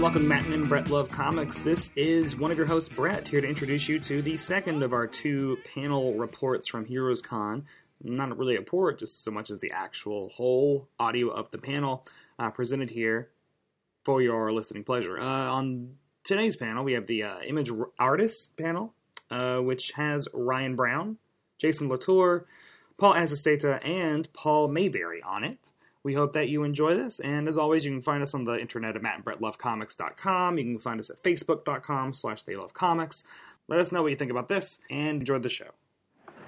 and welcome to Matt and Brett Love Comics. This is one of your hosts, Brett, here to introduce you to the second of our two panel reports from Heroes Con. Not really a report, just so much as the actual whole audio of the panel uh, presented here for your listening pleasure. Uh, on today's panel, we have the uh, Image Artists panel, uh, which has Ryan Browne, Jason Latour, Paul Azaceta, and Paul Maybury on it. We hope that you enjoy this, and as always, you can find us on the internet at mattandbrettlovecomics.com. You can find us at facebook.com slash theylovecomics. Let us know what you think about this, and enjoy the show.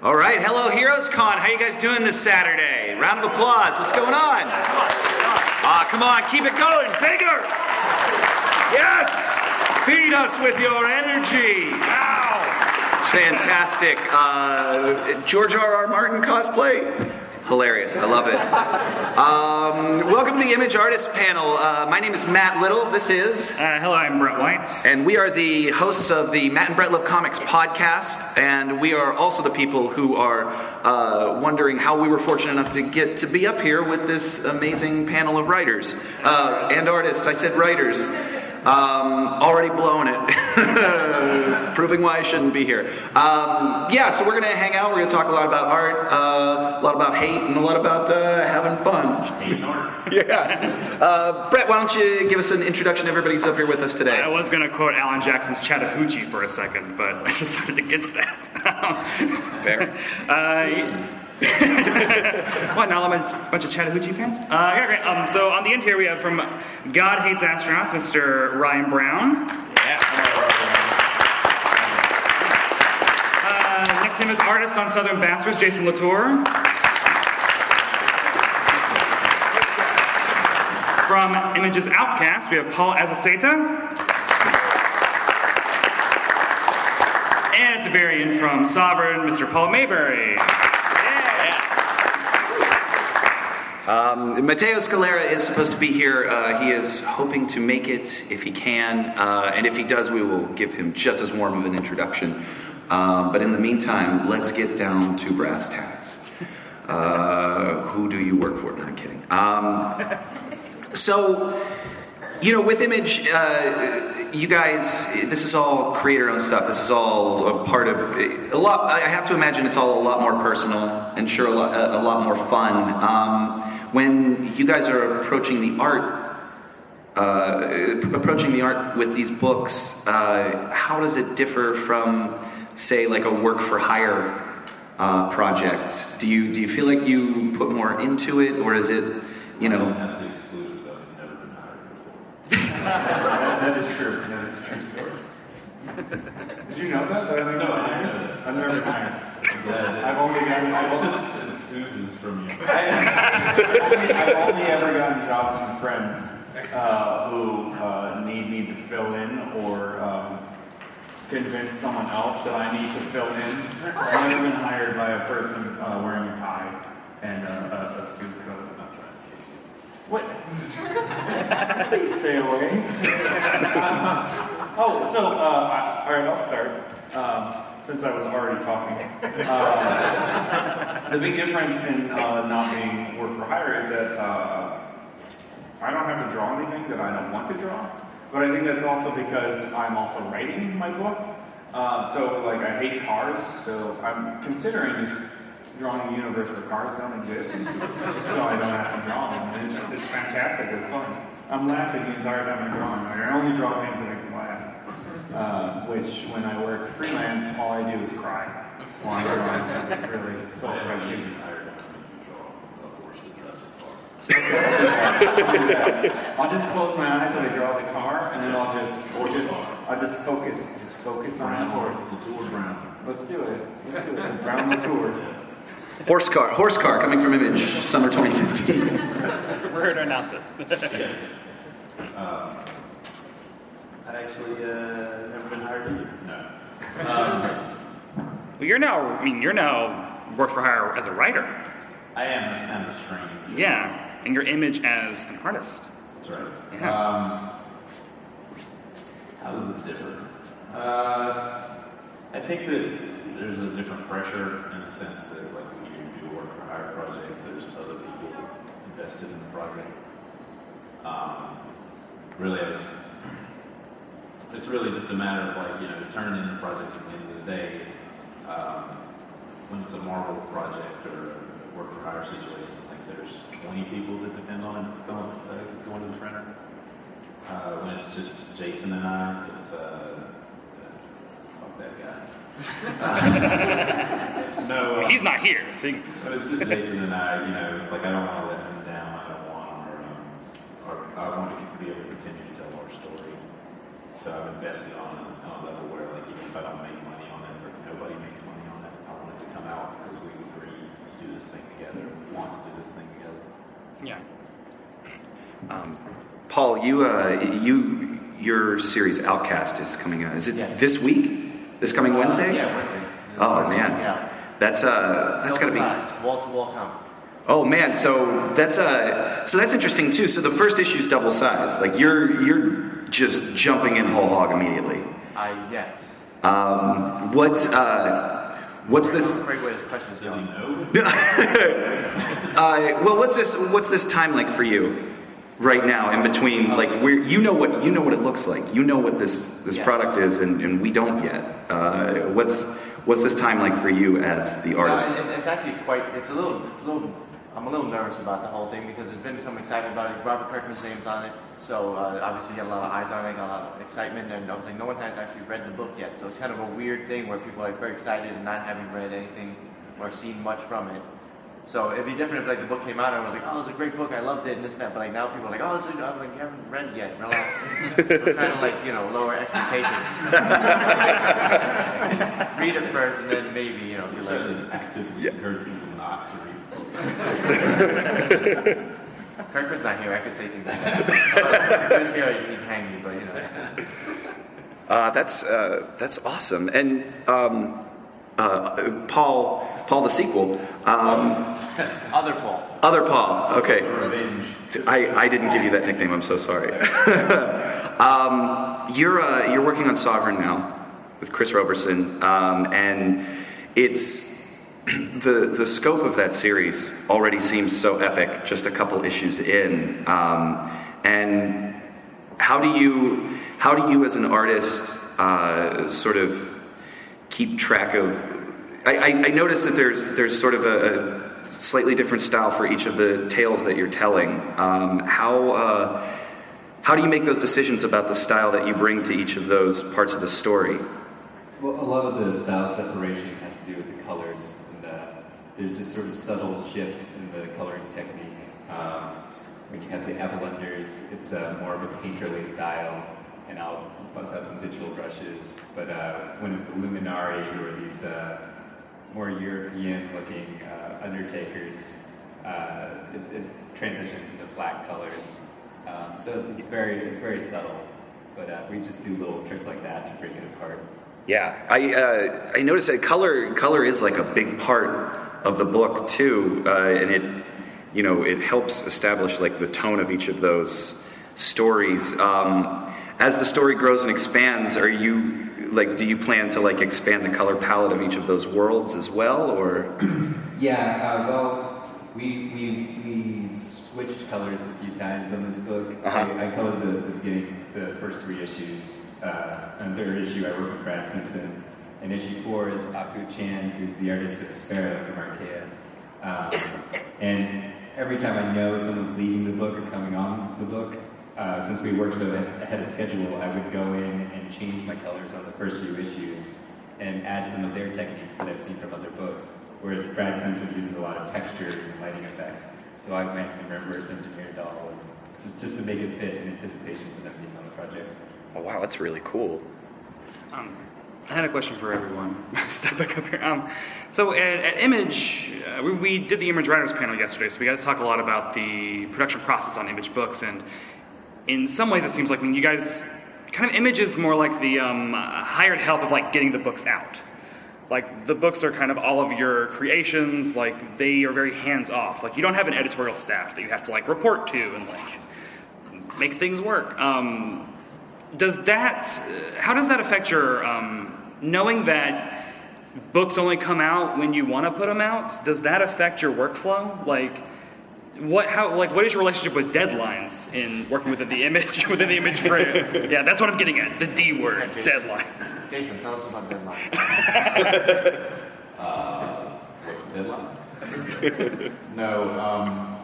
All right, hello Heroes Con. How you guys doing this Saturday? Round of applause. What's going on? Ah, come on, keep it going, bigger. Yes, feed us with your energy. Wow, it's fantastic. Uh, George R. R. Martin cosplay. Hilarious. I love it. Um, welcome to the Image Artists panel. Uh, my name is Matt Little. This is. Uh, hello, I'm Brett White. And we are the hosts of the Matt and Brett Love Comics podcast. And we are also the people who are uh, wondering how we were fortunate enough to get to be up here with this amazing panel of writers uh, and artists. I said writers. Um, already blown it, proving why I shouldn't be here. Um, yeah, so we're going to hang out. We're going to talk a lot about art, uh, a lot about hate, and a lot about uh, having fun. Hate and art. yeah. Uh, Brett, why don't you give us an introduction to everybody who's up here with us today? I was going to quote Alan Jackson's Chattahoochee for a second, but I decided against that. It's fair. Uh, what, now I'm a bunch of Chattahoochee fans? Uh, yeah, great. Um, so on the end here we have from God Hates Astronauts, Mr. Ryan Browne. Is artist on Southern Bastards, Jason Latour. From Images Outcast, we have Paul Azaceta. And at the very end from Sovereign, Mr. Paul Maybury. Um, Matteo Scalera is supposed to be here. Uh, he is hoping to make it if he can, uh, and if he does, we will give him just as warm of an introduction. Um, but in the meantime, let's get down to brass tacks. Uh, who do you work for? Not kidding. Um, so, you know, with Image, uh, you guys, this is all creator-owned stuff. This is all a part of a lot. I have to imagine it's all a lot more personal and sure a lot, a lot more fun. Um, when you guys are approaching the art, uh, approaching the art with these books, uh, how does it differ from, say, like a work for hire uh, project? Do you do you feel like you put more into it, or is it, you know? has to exclude himself. He's never been hired that, that is true. That is true story. Did you know that? that I've No, I didn't know that. I've never been hired. I've only gotten. I've it's only, just oozes from you. I've only, I've only ever gotten jobs from friends uh, who uh, need me to fill in or um, convince someone else that I need to fill in. I've never been hired by a person uh, wearing a tie and a, a, a suit coat. I'm not trying to kiss you. What? Please stay away. oh, so, uh, I, all right, I'll start. Um, since I was already talking. Uh, the big difference in uh, not being work for hire is that uh, I don't have to draw anything that I don't want to draw. But I think that's also because I'm also writing my book. Uh, so, like, I hate cars, so I'm considering just drawing a universe where cars don't exist, just so I don't have to draw them. It's, it's fantastic, it's fun. I'm laughing the entire time I'm drawing. I only draw things that I can laugh. Uh, which, when I work freelance, all I do is cry while I'm drawing because it's really so I crushing. been hired to draw a horse that drives a car. I'll just close my eyes when I draw the car, and then I'll just, or just, I'll just focus, just focus on the horse. horse, the tour brown. Let's do it. Let's do it. Browne Latour. Horse car, horse car coming from Image, summer 2015. We're here to announce it. Um, I actually uh, never been hired either. No. Um, Well, you're now, I mean, you're now work for hire as a writer. I am. That's kind of strange. Yeah, and your image as an artist. That's right. Yeah. Um, how does it differ? Uh, I think that there's a different pressure in the sense that, like, when you do work for hire project, there's other people invested in the project. Um, really, I was really just a matter of like you know turning in the project at the end of the day. Um, when it's a Marvel project or a work for hire situation, there's 20 people that depend on going, uh, going to the printer. Uh, when it's just Jason and I, it's uh, fuck that guy. no, uh, He's not here, so but it's just Jason and I, you know, it's like I don't want to let him down. I don't want, or, um, or I want to be able to continue to tell our story. So I've invested on a, on a level where, like, even if I don't make money on it, or nobody makes money on it, I want it to come out because we agreed to do this thing together, we want to do this thing together. yeah. Paul, you, uh, you, your series Outcast is coming out. Is it Yeah. this week? This coming Wednesday? Yeah, Wednesday. Oh man, Yeah. that's uh, that's gotta be. Wall to wall comic. Oh man, so that's uh, so that's interesting too. So the first issue is double size. Like you're you're just jumping in whole hog immediately. I yes. Um, what uh, what's this? Great way this question is know? Uh, well, what's this? What's this time like for you right now? In between, like where you know what you know what it looks like. You know what this this Yes. product is, and, and we don't yet. Uh, what's what's this time like for you as the No, artist? it's, it's actually quite. It's a little. It's a little. I'm a little nervous about the whole thing because there's been some excitement about it. Robert Kirkman's name's on it, so uh, obviously got a lot of eyes on it, got a lot of excitement, and I was like, no one has actually read the book yet, so it's kind of a weird thing where people are like, very excited and not having read anything or seen much from it. So it'd be different if like the book came out and I was like, oh, it's a great book, I loved it, and this and that. But like now people are like, oh, it's a, I'm like, you haven't read it yet, relax. so we're trying to like you know lower expectations. Read it first, and then maybe you know be We like. should actively encourage people not to read the book. Kirkman's not here. I could say things like that. if he was here, he'd hang me, but you know. Uh, that's uh, that's awesome. And um, uh, Paul, Paul the sequel. Um, Other Paul. other Paul. Okay. Revenge. I, I didn't give you that nickname. I'm so sorry. um, you're uh, you're working on Sovereign now with Chris Roberson, um, and it's the the scope of that series already seems so epic. Just a couple issues in, um, and how do you how do you as an artist uh, sort of keep track of I, I, noticed that there's there's sort of a, a slightly different style for each of the tales that you're telling. Um, how uh, how do you make those decisions about the style that you bring to each of those parts of the story? Well, a lot of the style separation has to do with the colors, and uh, there's just sort of subtle shifts in the coloring technique. Um, when you have the Avalunders, it's uh, more of a painterly style, and I'll bust out some digital brushes. But uh, when it's the Luminari or these uh, more European-looking uh, Undertakers, uh, it, it transitions into flat colors. Um, so it's, it's very it's very subtle, but uh, we just do little tricks like that to break it apart. Yeah, I uh, I noticed that color color is like a big part of the book too, uh, and it you know it helps establish like the tone of each of those stories. Um, as the story grows and expands, are you like do you plan to like expand the color palette of each of those worlds as well, or Yeah, uh, well, we, we, we switched colors a few times on this book. Uh-huh. I, I colored the, the beginning, the first three issues. Uh, and third issue, I work with Brad Simpson. And issue four is Apu Chan, who's the artist of Sparrow from Archaia. Um, and every time I know someone's leaving the book or coming on the book, uh, since we work so ahead of schedule, I would go in and change my colors on the first few issues and add some of their techniques that I've seen from other books. Whereas Brad Simpson uses a lot of textures and lighting effects. So I went and reverse engineered it all and just, just to make it fit in anticipation for them being on the project. oh wow, that's really cool. Um, I had a question for everyone. Step back up here. Um, so at, at Image, uh, we, we did the Image Writers panel yesterday, so we got to talk a lot about the production process on Image books. And in some ways, it seems like when you guys kind of Image is more like the um, uh, hired help of like getting the books out. Like the books are kind of all of your creations. Like they are very hands off. Like you don't have an editorial staff that you have to like report to and like make things work. Um, does that uh, how does that affect your um, knowing that books only come out when you want to put them out does that affect your workflow like what how like what is your relationship with deadlines in working within the image within the image frame? yeah, that's what I'm getting at. The D word, Okay, Jason. deadlines. Jason, tell us about deadline. Uh, what's the deadline? no, um,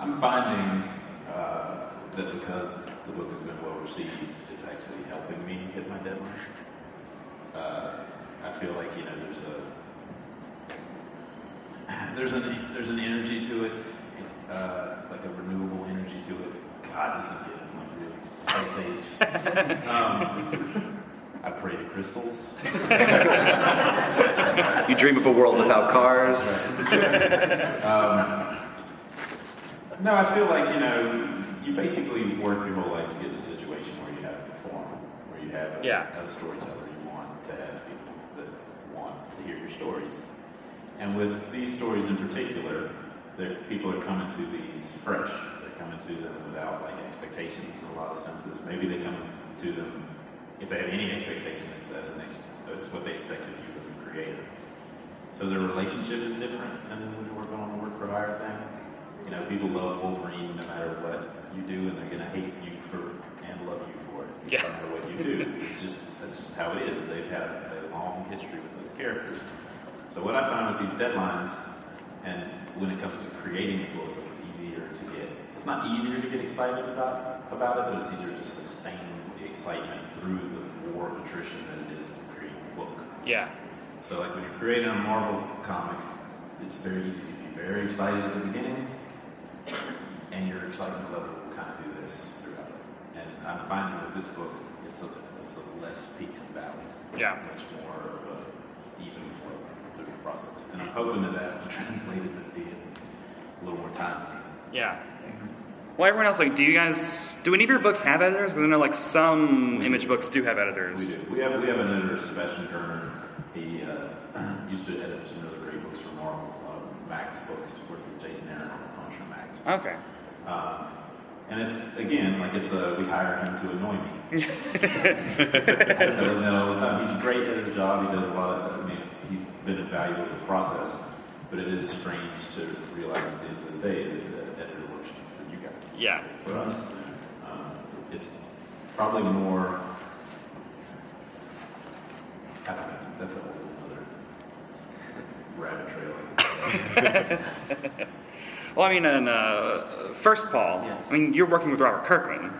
I'm finding uh, that because the book has been well received, it's actually helping me hit my deadlines. Uh, I feel like you know there's a there's an there's an energy to it, uh, like a renewable energy to it. God, this is getting like really space age. Um, I pray to crystals. You dream of a world without cars. Um, no, I feel like you know you basically work your whole life to get in a situation where you have a form, where you have a, Yeah. a storyteller, you want to have people that want to hear your stories. And with these stories in particular, people are coming to these fresh. They're coming to them without like expectations in a lot of senses. Maybe they come to them if they have any expectations. It's as an it's what they expect of you as a creator. So their relationship is different than when you're working on a work for hire thing. You know, people love Wolverine no matter what you do, and they're going to hate you for and love you for it. Yeah. No matter what you do, it's just that's just how it is. They've had a long history with those characters. So what I found with these deadlines, and when it comes to creating a book, it's easier to get. It's not easier to get excited about about it, but it's easier to sustain the excitement through the war of attrition that it is to create a book. Yeah. So like when you're creating a Marvel comic, it's very easy to be very excited at the beginning, and your excitement level will kind of do this throughout it. And I'm finding with this book, it's a it's a less peaks and valleys. Yeah. Much more of a even flow through the process. And I'm hoping that that translated to being a little more timely. Yeah. Well, everyone else, like, do you guys, do any of your books have editors? Because I know, like, some image books do have editors. We do. We have we have an editor, Sebastian Girner. He uh, used to edit some really great books for Marvel. Uh, Max books. Worked with Jason Aaron on Punisher Max. Okay. Uh, and it's again like it's a we hire him to annoy me. I tell him that all the time. He's great at his job. He does a lot of. I mean, been invaluable to the process. But it is strange to realize at the end of the day that the editor works for you guys. Yeah. For us, um, it's probably more. I don't know. That's a whole other rabbit trail. I could go. Well, I mean, and, uh, first, Paul, Yes. I mean, you're working with Robert Kirkman.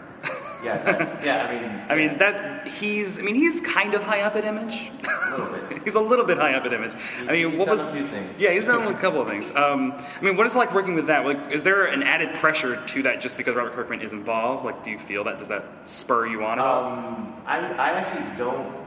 Yes, I, yeah, I mean, I mean, that, he's, I mean, he's kind of high up at Image. a little bit. he's a little bit high up at Image. He's- I mean, what done was. a few things. Yeah, he's done a couple of things. Um, I mean, what is it like working with that? Like, is there an added pressure to that just because Robert Kirkman is involved? Like, do you feel that? Does that spur you on at all? Um, I, I actually don't.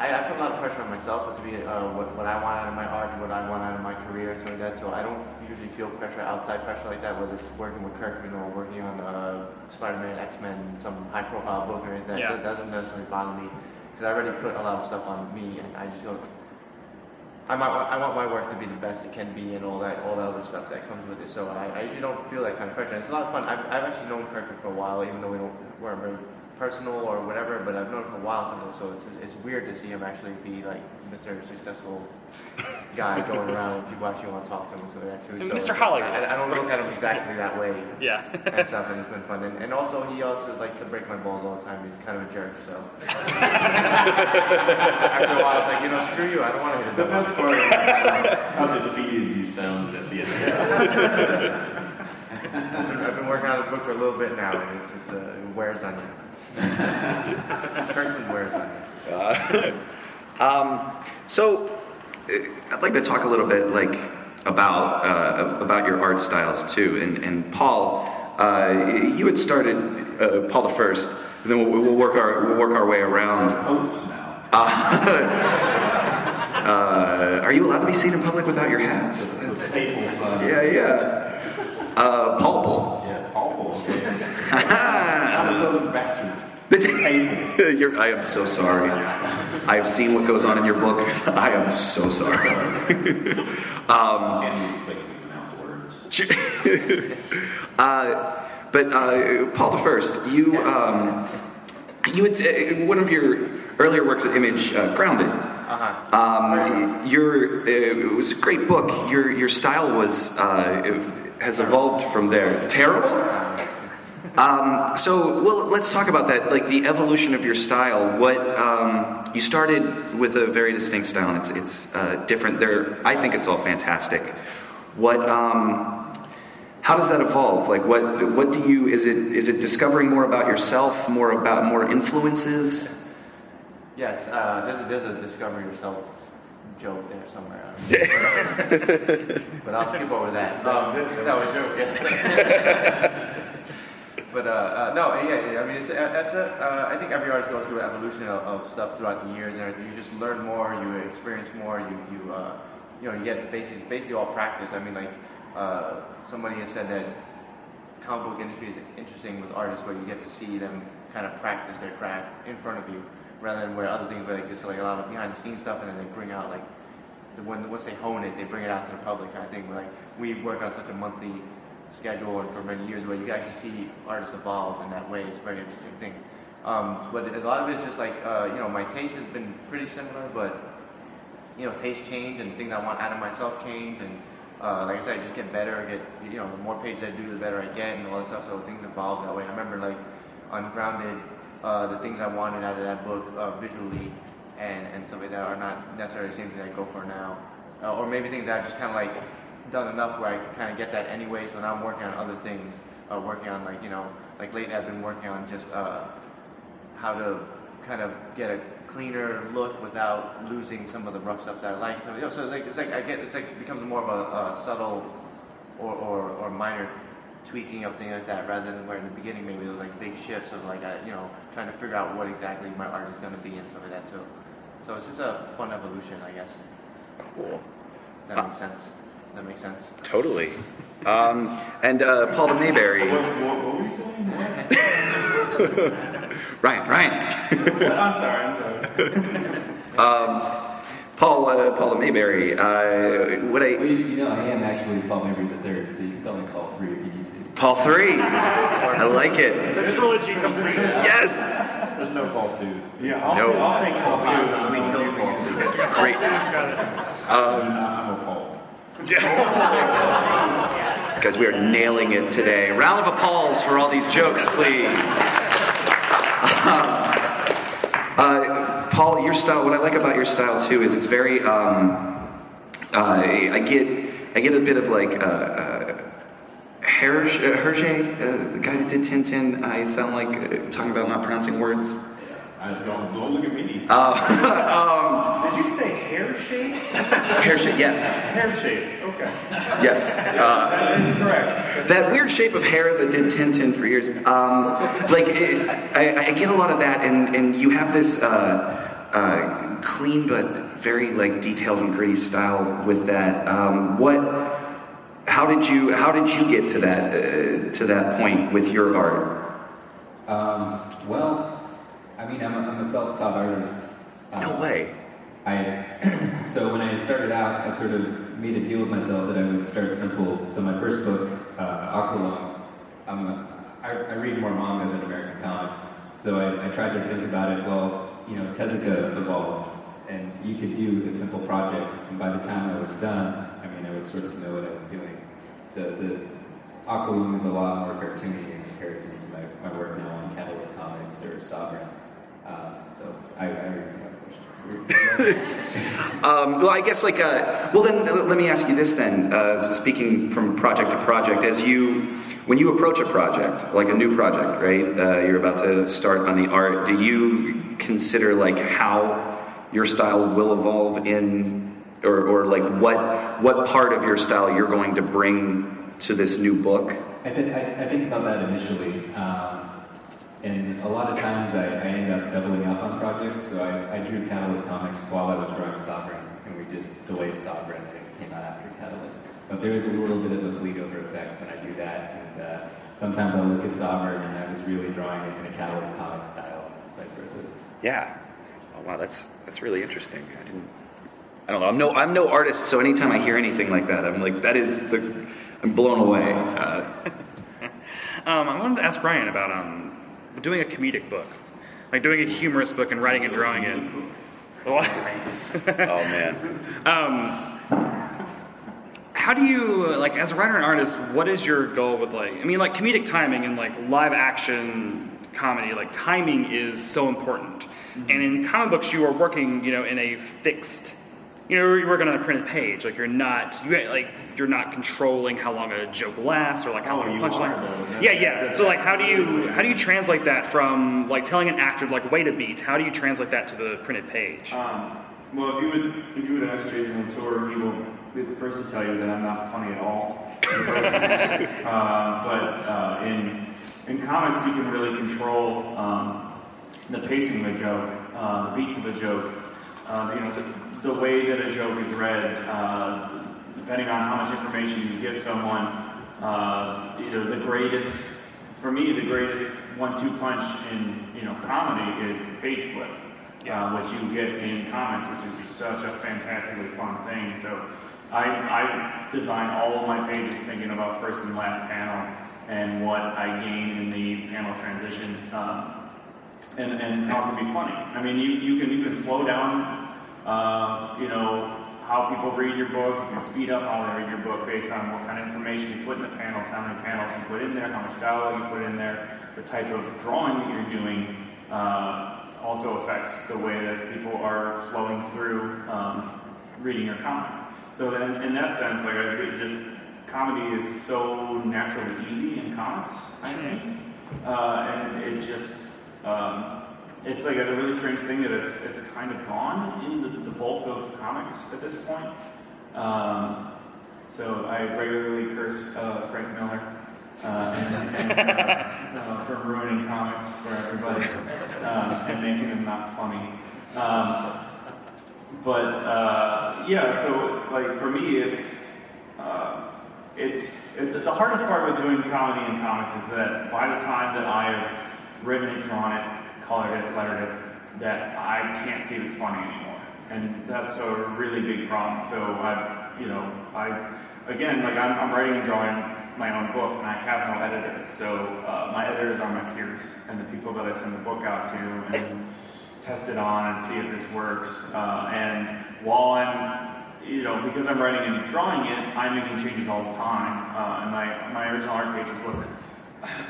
I, I put a lot of pressure on myself to be uh, what, what I want out of my art, what I want out of my career, and stuff like that. So I don't usually feel pressure, outside pressure like that, whether it's working with Kirkman or working on uh, Spider-Man, X-Men, some high-profile book or anything. Yeah. That doesn't necessarily bother me because I already put a lot of stuff on me, and I just go. I, might, I want my work to be the best it can be, and all that, all the other stuff that comes with it. So I, I usually don't feel that kind of pressure. And it's a lot of fun. I've, I've actually known Kirkman for a while, even though we don't weren't very personal or whatever. But I've known him for a while, so- so it's, it's weird to see him actually be like Mr. Successful guy going around, and people actually want to talk to him and stuff like that too. So Mr. it's- Hollywood. I, I don't look at him exactly that way yeah. and stuff, and it's been fun. And, and also, he also likes to break my balls all the time. He's kind of a jerk, so. After a while, I was like, you know, screw you. I don't want to hit The the best part is uh, how defeated you sound at the end of it. I've been working on the book for a little bit now, and it's, it's uh, it wears on you. Kirkman wears on you. Um, so, uh, I'd like to talk a little bit, like, about uh, about your art styles too. And, and Paul, uh, you had started uh, Paul the First. And then we'll, we'll work our we'll work our way around. Hopes. Uh, are you allowed to be seen in public without your hats? The. Uh, Yeah, yeah. Uh, Paul Bull. Yeah, Paul. I'm bastard. You're, I am so sorry. I've seen what goes on in your book. I am so sorry. um, Can't even expect you to pronounce words. uh, but uh, Paul the First, you um, you had uh, one of your earlier works at Image, uh, Grounded. Uh-huh. Um, your uh, it was a great book. Your your style was uh, has evolved from there. Terrible. Um, so, well, let's talk about that. Like the evolution of your style. What um, you started with a very distinct style. It's it's uh, different. There, I think it's all fantastic. What? Um, how does that evolve? Like, what? What do you? Is it is it discovering more about yourself, more about more influences? Yes, uh, there's, there's a discover yourself joke there somewhere. I don't know. but I'll skip over that. Um, that was a joke. Yeah. but uh, uh, no, yeah, yeah, I mean, it's, uh, it's a, uh, I think every artist goes through an evolution of, of stuff throughout the years and. You just learn more, you experience more, you you uh, you know, you get basically basically all practice. I mean, like uh, somebody has said that comic book industry is interesting with artists where you get to see them kind of practice their craft in front of you rather than where other things like it's like a lot of behind the scenes stuff and then they bring out like the when once they hone it they bring it out to the public kind of like we work on such a monthly schedule and for many years where you can actually see artists evolve in that way. It's a very interesting thing. Um, but a lot of it's just like uh, you know my taste has been pretty similar, but you know taste change and things I want out of myself change and uh, like I said, I just get better. I get you know the more pages I do, the better I get and all that stuff. So things evolve that way. I remember like Ungrounded, uh, the things I wanted out of that book uh, visually and and stuff like that are not necessarily the same thing I go for now, uh, or maybe things that I've just kind of like done enough where I can kind of get that anyway. So now I'm working on other things, uh, working on like you know like lately I've been working on just uh, how to kind of get a cleaner look without losing some of the rough stuff that I like. So you know, so like it's like I get it's like it becomes more of a, a subtle or, or, or minor tweaking of things like that, rather than where in the beginning maybe there was like big shifts of like I, you know trying to figure out what exactly my art is going to be and stuff like that too. So it's just a fun evolution, I guess. Cool. That makes sense. That makes sense. Totally. Um, and uh, Paul the Maybury. What, what, what were you saying? Ryan, Ryan. I'm sorry, I'm sorry. Paul, uh, Paul the Maybury. Uh, what I Well, you, you know, I am actually Paul Maybury the third, so you can call me Paul three if you need to. Paul three. I like it. The trilogy complete. Yes. There's no call to. Yeah, I'll, No. I'll take Paul too. Great. I'm a Paul. Guys, we are nailing it today. Round of applause for all these jokes, please. Uh, Paul, your style. What I like about your style too is it's very. Um, uh, I get. I get a bit of like. Uh, uh, Hergé, uh, Hergé, uh, the guy that did Tintin. I sound like uh, talking about not pronouncing words. I don't, don't look at me. Did you say hair shape? hair shape, yes, Hair shape. Okay. yes. Uh, That is correct. that weird shape of hair that did Tintin for years. Um, like, it, I, I get a lot of that, and, and you have this uh, uh, clean but very like detailed and gritty style with that. Um, what? How did you? How did you get to that uh, to that point with your art? Um, well, I mean, I'm a, I'm a self-taught artist. No Um, way. I so when I started out, I sort of made a deal with myself that I would start simple. So my first book, uh, Aqua Leung, I'm a, I, I read more manga than American comics. So I, I tried to think about it. Well, you know, Tezuka evolved, and you could do a simple project, and by the time I was done, I mean, I would sort of know what I was doing. So the Aqua Leung is a lot more cartoony in comparison to my, my work now on Catalyst Comix or Sovereign. Um, so I, I read that question. Um, well, I guess like, uh, well then uh, let me ask you this then. Uh, so speaking from project to project, as you, when you approach a project, like a new project, right? Uh, you're about to start on the art. Do you consider like how your style will evolve in, or, or like what what part of your style you're going to bring to this new book? I, think I, I think about that initially, um, and a lot of times I, I end up doubling up on projects. So I, I drew Catalyst Comix while I was drawing Sovereign, and we just delayed Sovereign, and it came out after Catalyst. But there is a little bit of a bleed over effect when I do that, and uh, sometimes I look at Sovereign and I was really drawing it in a Catalyst comic style, vice versa. Yeah. Oh wow, that's that's really interesting. I didn't. I don't know. I'm no I'm no artist, so anytime I hear anything like that, I'm like that is the. I'm blown away. Uh, Um, I wanted to ask Brian about um, doing a comedic book, like doing a humorous book and writing and drawing it. Oh man. how do you like as a writer and artist? What is your goal with like? I mean, like comedic timing and like live action comedy. Like timing is so important. Mm-hmm. And in comic books, you are working, you know, in a fixed. You know, you're working on a printed page. Like you're not, you like you're not controlling how long a joke lasts or like how Oh, long a you punchline. are, though. That's- Yeah, yeah. So like, how do you how do you translate that from like telling an actor like wait a beat? How do you translate that to the printed page? Um, well, if you would if you would ask Jason Latour, he will be the first to tell you that I'm not funny at all. uh, but uh, in in comics, you can really control um, the pacing of a joke, uh, the beats of a joke, uh, you know, the, the way that a joke is read, uh, depending on how much information you give someone. Uh, you know, the greatest, for me, the greatest one-two punch in you know comedy is page flip, uh, which you get in comics, which is just such a fantastically fun thing. So. I, I design all of my pages thinking about first and last panel and what I gain in the panel transition, um, and, and how it can be funny. I mean, you, you can you can slow down, uh, you know, how people read your book. You can speed up how they read your book based on what kind of information you put in the panels, how many panels you put in there, how much dialogue you put in there, the type of drawing that you're doing. Uh, also affects the way that people are flowing through um, reading your comic. So then, in that sense, like I just comedy is so naturally easy in comics. I think, uh, and it just um, it's like a really strange thing that it's it's kind of gone in the, the bulk of comics at this point. Um, so I regularly curse uh, Frank Miller. Uh, and, and, uh, for ruining comics for everybody uh, and making them not funny. Um, but uh, yeah, so like for me, it's uh, it's it, the hardest part with doing comedy in comics is that by the time that I have written it, drawn it, lettered it, that I can't see it's funny anymore, and that's a really big problem. So I, you know, I again like I'm, I'm writing and drawing my own book, and I have no editor. So uh, my editors are my peers and the people that I send the book out to, and test it on and see if this works. Uh, and while I'm, you know, because I'm writing and drawing it, I'm making changes all the time. Uh, and my, my original art pages look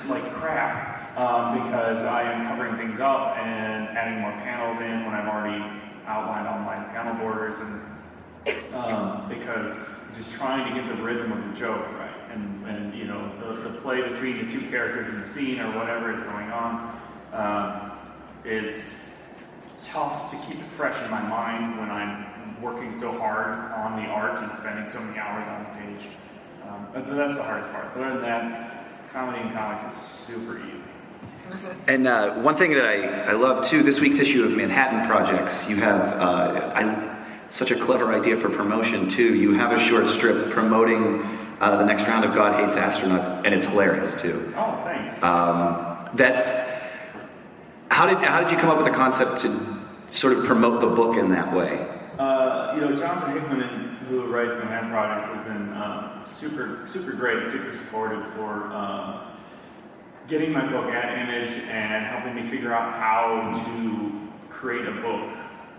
like crap um, because I am covering things up and adding more panels in when I've already outlined all my panel borders and um, because just trying to get the rhythm of the joke right and, and you know the, the play between the two characters in the scene or whatever is going on um, is tough to keep it fresh in my mind when I'm working so hard on the art and spending so many hours on the page. Um, but that's the hardest part. Other than that, comedy and comics is super easy. And uh, one thing that I, I love too, this week's issue of Manhattan Projects, you have uh, I, such a clever idea for promotion too. You have a short strip promoting uh, the next round of God Hates Astronauts, and it's hilarious too. Oh, thanks. Um, that's how did how did you come up with the concept to sort of promote the book in that way? Uh, you know, Jonathan Hickman, who writes Manhattan Projects, has been um, super, super great, super supportive for um, getting my book at Image and helping me figure out how to create a book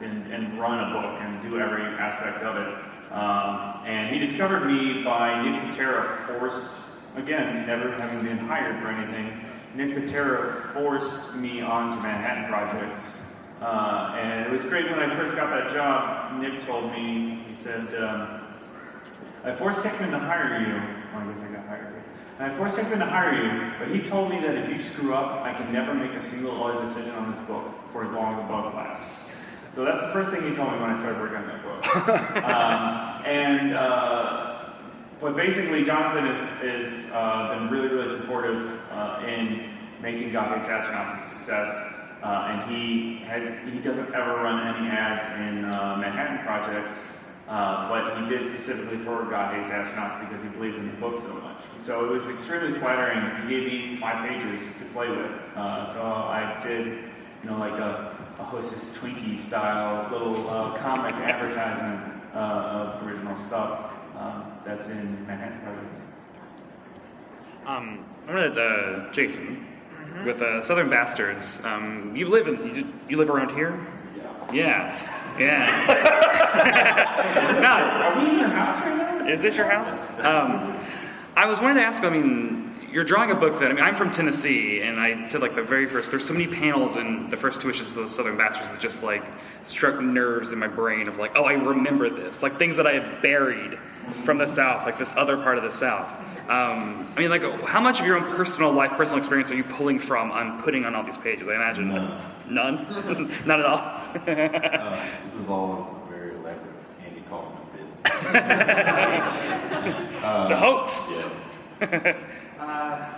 and, and run a book and do every aspect of it. Um, and he discovered me by Nick Pitarra forced, again, never having been hired for anything, Nick Pitarra forced me onto Manhattan Projects. Uh, and it was great when I first got that job. Nick told me, he said, um, I forced Hickman to hire you. Well, I guess I got hired. I forced Hickman to hire you, but he told me that if you screw up, I can never make a single other decision on this book for as long as the book lasts. So that's the first thing he told me when I started working on that book. um, and uh, but basically, Jonathan has is, uh, been really, really supportive uh, in making God Hates Astronauts a success. Uh, and he has he doesn't ever run any ads in uh, Manhattan projects, uh, but he did specifically for God Hates Astronauts because he believes in the book so much. So it was extremely flattering. He gave me five pages to play with. Uh, so I did, you know, like a, a Hostess Twinkie style little uh, comic advertisement uh, of original stuff um, that's in Manhattan projects. Um, I'm gonna uh, Jason with uh, Southern Bastards. Um, you live in you, you live around here? Yeah. Yeah. Yeah. no, Are we in your house right now? is this your house? Um, I was wanting to ask. I mean, you're drawing a book that I mean, I'm from Tennessee, and I said like the very first. There's so many panels in the first two issues of those Southern Bastards that just like struck nerves in my brain of like, oh, I remember this, like things that I have buried from the South, like this other part of the South. Um, I mean, like, how much of your own personal life, personal experience are you pulling from on putting on all these pages? I imagine None. None, not at all. Uh, this is all a very elaborate Andy Kaufman bit. it's a hoax. Yeah. uh,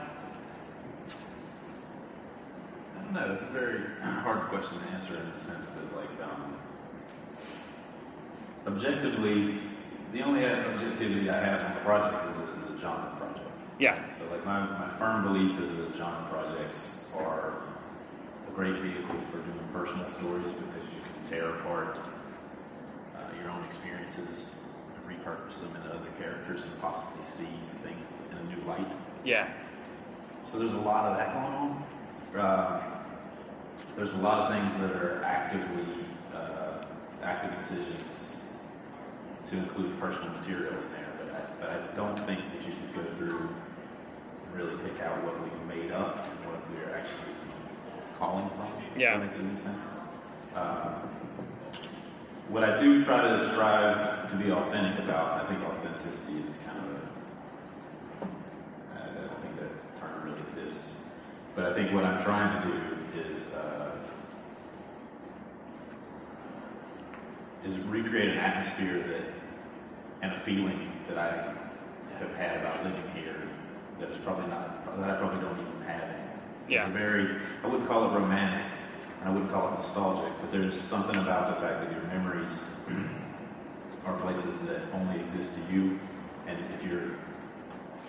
I don't know. It's a very hard question to answer in the sense that, like, um, objectively, the only objectivity I have on the project is that it's a genre project. Yeah. So, like, my, my firm belief is that genre projects are a great vehicle for doing personal stories because you can tear apart uh, your own experiences and repurpose them into other characters and possibly see things in a new light. Yeah. So there's a lot of that going on. Uh, there's a lot of things that are actively uh, active decisions to include personal material in there, but I, but I don't think that you should go through and really pick out what we've made up and what we're actually calling from. if Yeah. that makes any sense. Uh, what I do try to strive to be authentic about, I think authenticity is kind of a I don't think that term really exists. But I think what I'm trying to do is uh, is recreate an atmosphere that and a feeling that I have had about living here that is probably not that I probably don't even have anymore. Yeah. It's very I wouldn't call it romantic and I wouldn't call it nostalgic, but there's something about the fact that your memories are places that only exist to you, and if you're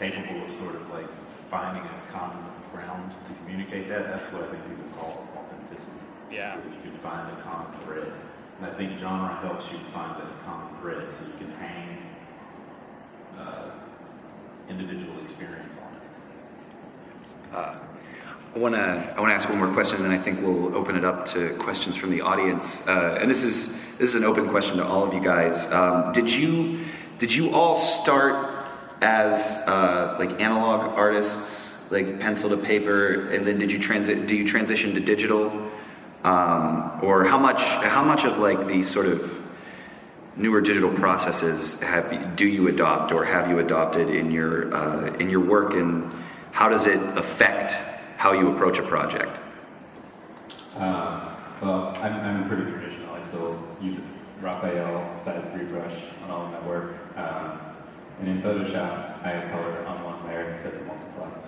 capable of sort of like finding a common ground to communicate that, that's what I think people call authenticity. Yeah. So if you can find a common thread. And I think genre helps you find that common thread so you can hang uh, individual experience on it. Uh, I want to I want to ask one more question, and then I think we'll open it up to questions from the audience. Uh, and this is this is an open question to all of you guys. Um, did you did you all start as uh, like analog artists, like pencil to paper, and then did you transit? Do you transition to digital, um, or how much how much of like the sort of newer digital processes have do you adopt or have you adopted in your uh, in your work, and how does it affect how you approach a project? Um, well, I'm, I'm pretty traditional. I still use a Raphael size 3 brush on all of my work. Um, and in Photoshop, I color on one layer instead of multiply.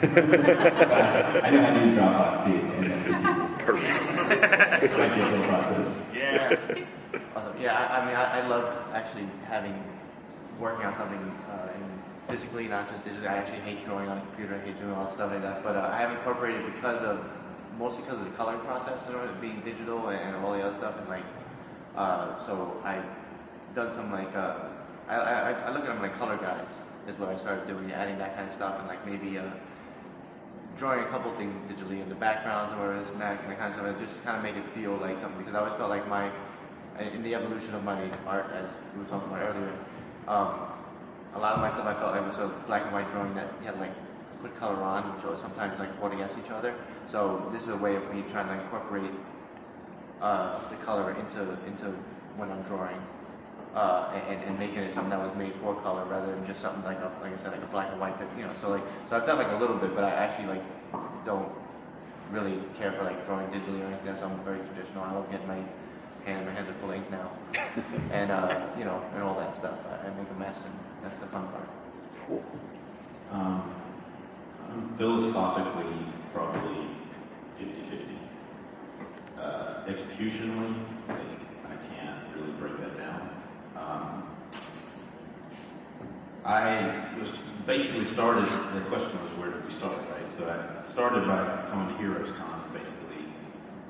So I know how to use Dropbox too. And Perfect. my digital process. Yeah. Awesome. Yeah, I, I mean, I, I love actually having working on something uh, in physically, not just digitally. I actually hate drawing on a computer. I hate doing all stuff like that. But uh, I have incorporated because of mostly because of the coloring process and being digital and, and all the other stuff. And like, uh, so I've done some like uh, I, I, I look at them like color guides is what I started doing, adding that kind of stuff, and like maybe uh, drawing a couple things digitally in the backgrounds or this and that and that kind of stuff, just kind of make it feel like something. Because I always felt like my in the evolution of my art, as we were talking about earlier, um, a lot of my stuff I felt like was a black and white drawing that you had like put color on, which was sometimes like fought against each other. So this is a way of me trying to incorporate uh, the color into into when I'm drawing. Uh, and, and making it something that was made for color rather than just something like a, like I said, like a black and white, pic- you know. So like, so I've done like a little bit, but I actually like don't really care for like drawing digitally or anything. So I'm very traditional. I love getting my hand, my hands are full ink now, and uh, you know, and all that stuff. I, I make a mess, and that's the fun part. Um, I'm philosophically, probably 50-50. Uh, executionally, like, I can't really break that down. Um, I was basically started, the question was where did we start, right? So I started by coming to Heroes Con and basically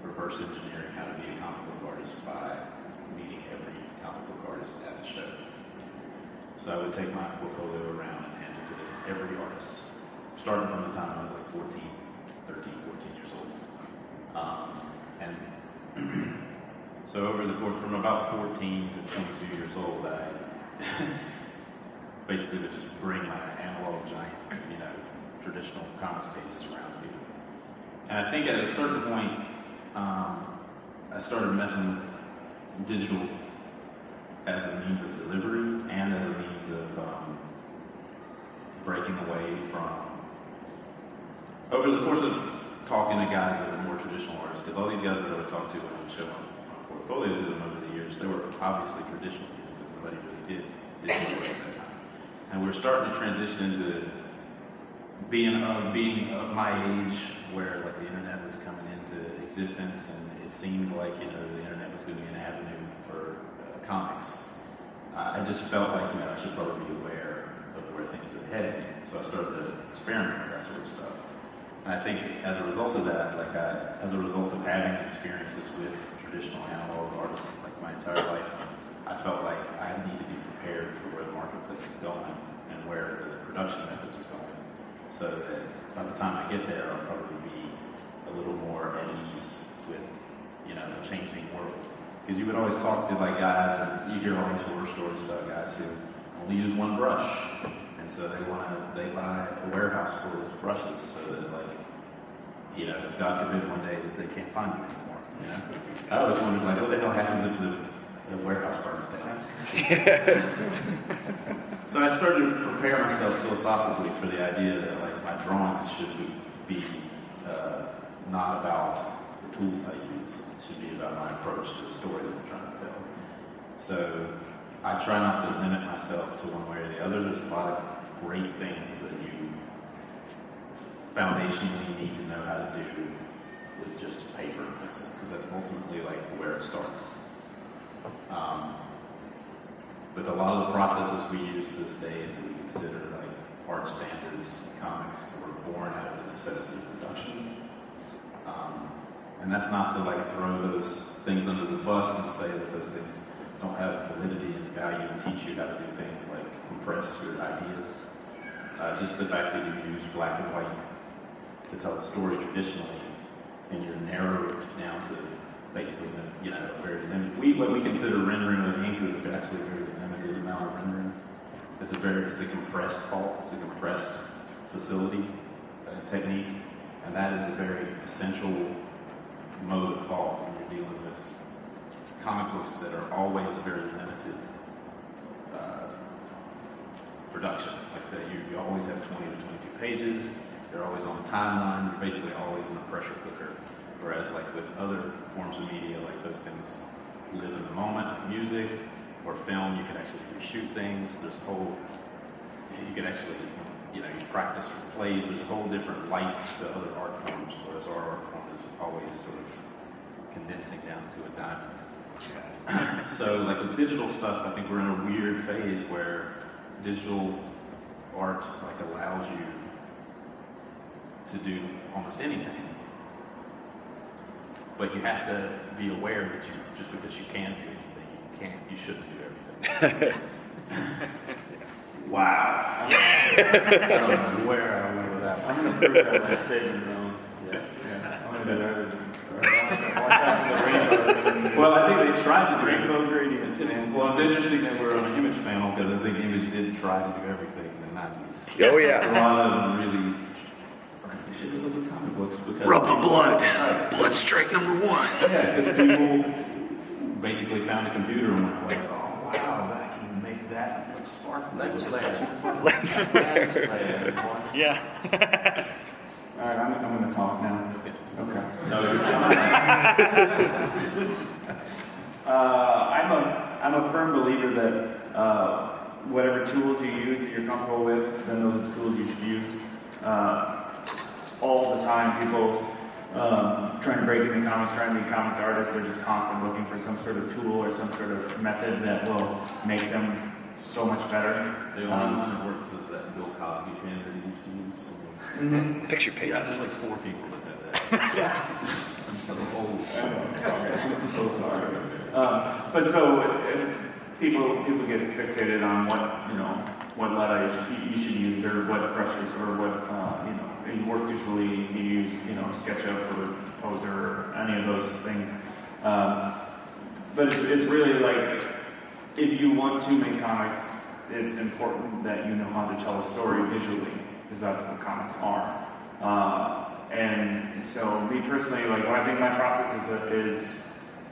reverse engineering how to be a comic book artist by meeting every comic book artist at the show. So I would take my portfolio around and hand it to every artist, starting from the time I was like 14, 13, 14 years old. Um, and So over the course from about 14 to 22 years old, I basically would just bring my analog giant, you know, traditional comics pages around. And I think at a certain point, um, I started messing with digital as a means of delivery and as a means of um, breaking away from. Over the course of talking to guys that are more traditional artists, because all these guys that I would talk to I would show my portfolios over the years, they were obviously traditional because nobody really did digital at that time. And we're starting to transition into being of being of my age, where like the internet was coming into existence, and it seemed like you know the internet was going to be an avenue for uh, comics. I just felt like you know I should probably be aware of where things are heading, so I started to experiment with that sort of stuff. And I think as a result of that, like I, as a result of having experiences with traditional analog artists like my entire life, I felt like I need to be prepared for where the marketplace is going and where the production methods are going, so that by the time I get there, I'll probably be a little more at ease with you know the changing world. Because you would always talk to like guys, and you hear all these horror stories about guys who only use one brush, and so they want to they buy a warehouse full of brushes so that like you know God forbid one day that they can't find them anymore. You know? I always wondered like what the hell happens if the, the warehouse burns down. so I started to prepare myself philosophically for the idea that like my drawings should be, be uh, not about the tools I use. Should be about my approach to the story that I'm trying to tell. So I try not to limit myself to one way or the other. There's a lot of great things that you foundationally need to know how to do with just paper and pencil, because that's ultimately like where it starts. Um, but a lot of the processes we use to this day that we consider like art standards, comics, were born out of the necessity of production. Um, and that's not to like throw those things under the bus and say that those things don't have validity and value and teach you how to do things like compress your ideas. Uh, just the fact that you use black and white to tell a story traditionally, and you're narrowed down to basically, you know, very limited. We what we consider rendering with ink is actually a very limited amount of rendering. It's a very, it's a compressed fault. It's a compressed facility uh, technique, and that is a very essential mode of thought when you're dealing with comic books that are always a very limited uh, production. Like that, you, you always have 20 to 22 pages. They're always on a timeline. You're basically always in a pressure cooker. Whereas, like with other forms of media, like those things live in the moment, like music or film, you can actually reshoot things. There's a whole, you can actually, you know, you practice plays. There's a whole different life to other art forms, whereas our art form always sort of condensing down to a diamond. so, like with digital stuff, I think we're in a weird phase where digital art like allows you to do almost anything. But you have to be aware that you just because you can do anything, you can't, you shouldn't do everything. wow. I don't know where I went with that. I'm going to prove that on my statement rainbows. Well, I think they tried to do Rainbow gradients, man. Well, it's interesting that we're on an image panel because I think Image did try to do everything in the 90s. Oh, yeah. A yeah. lot of them really frankly, should have looked at comic books because Rub the blood. Blood strike number one. Oh, yeah, because people basically found a computer and went like, oh wow, I can make that look sparkly. Lens with a flare. touch of color." Lens flare. Yeah. All right, I'm, I'm going to talk now. Okay. No, Uh, I'm a I'm a firm believer that uh, whatever tools you use that you're comfortable with, then those are the tools you should use. Uh, all the time, people um, trying to break into comics, trying to be comics artists, they're just constantly looking for some sort of tool or some sort of method that will make them so much better. The only Um, one that works is that Bill Cosby pen that he used to use. mhm. Picture Yeah, pages. there's like four people that. I'm so old. I'm sorry. So sorry. Um, but so uh, people people get fixated on what you know what letter you should, you should use or what brushes or what uh, you know you work digitally you use you know SketchUp or Poser or any of those things. Um, but it's, it's really like if you want to make comics, it's important that you know how to tell a story visually, because that's what comics are. Uh, and so, me personally, like when I think my process is, is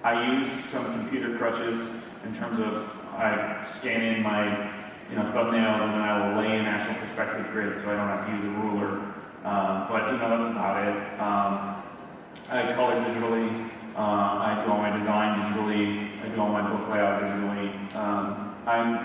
I use some computer crutches in terms of I scan in my you know thumbnails and then I will lay an actual perspective grid, so I don't have to use a ruler. Um, but you know that's about it. Um, I color digitally. Uh, I do all my design digitally. I do all my book layout digitally. Um, I'm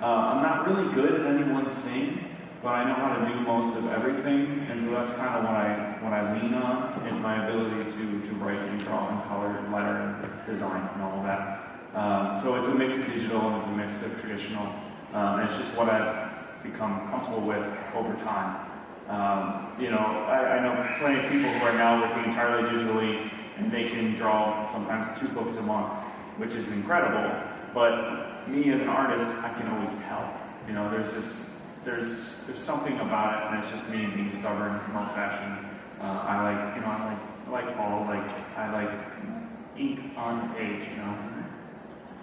uh, I'm not really good at any one thing, but I know how to do most of everything, and so that's kind of what I what I lean on is my ability to to write and draw and color and letter and design and all of that. Um, so it's a mix of digital and it's a mix of traditional, um, and it's just what I've become comfortable with over time. Um, you know, I, I know plenty of people who are now working entirely digitally and they can draw sometimes two books a month, which is incredible. But me as an artist, I can always tell. You know, there's just there's there's something about it, and it's just me being stubborn and old-fashioned. Uh, I like you know I like I like all like I like ink on the page. You know,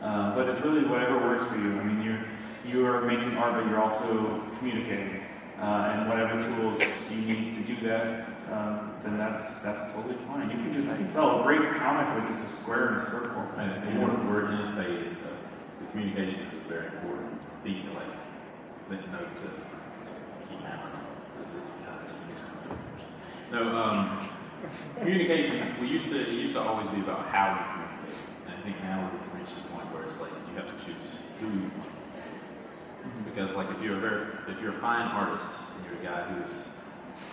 uh, but it's really whatever works for you. I mean, you you are making art, but you're also communicating. Uh, and whatever tools you need to do that, um, then that's that's totally fine. You can just I can tell a great comic with just a square and a circle. And, and Yeah. we're, we're in a phase of the communication is very important to like God, No, um, communication. We used to it used to always be about how we communicate, and I think now we've reached the point where it's like you have to choose who you want. Because like if you're a very if you're a fine artist and you're a guy who's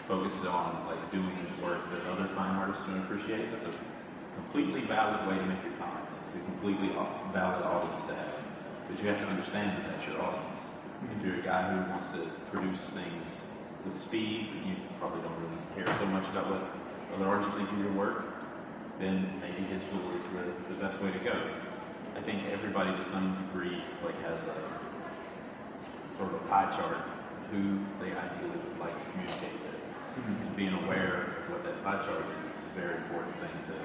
focused on like doing work that other fine artists don't appreciate, that's a completely valid way to make your comics. It's a completely valid audience to have. But you have to understand that that's your audience. If you're a guy who wants to produce things with speed, but you probably don't really care so much about what other artists think of your work, then maybe digital is the, the best way to go. I think everybody to some degree like has a sort of a pie chart of who they ideally would like to communicate with. And being aware of what that pie chart is is a very important thing to,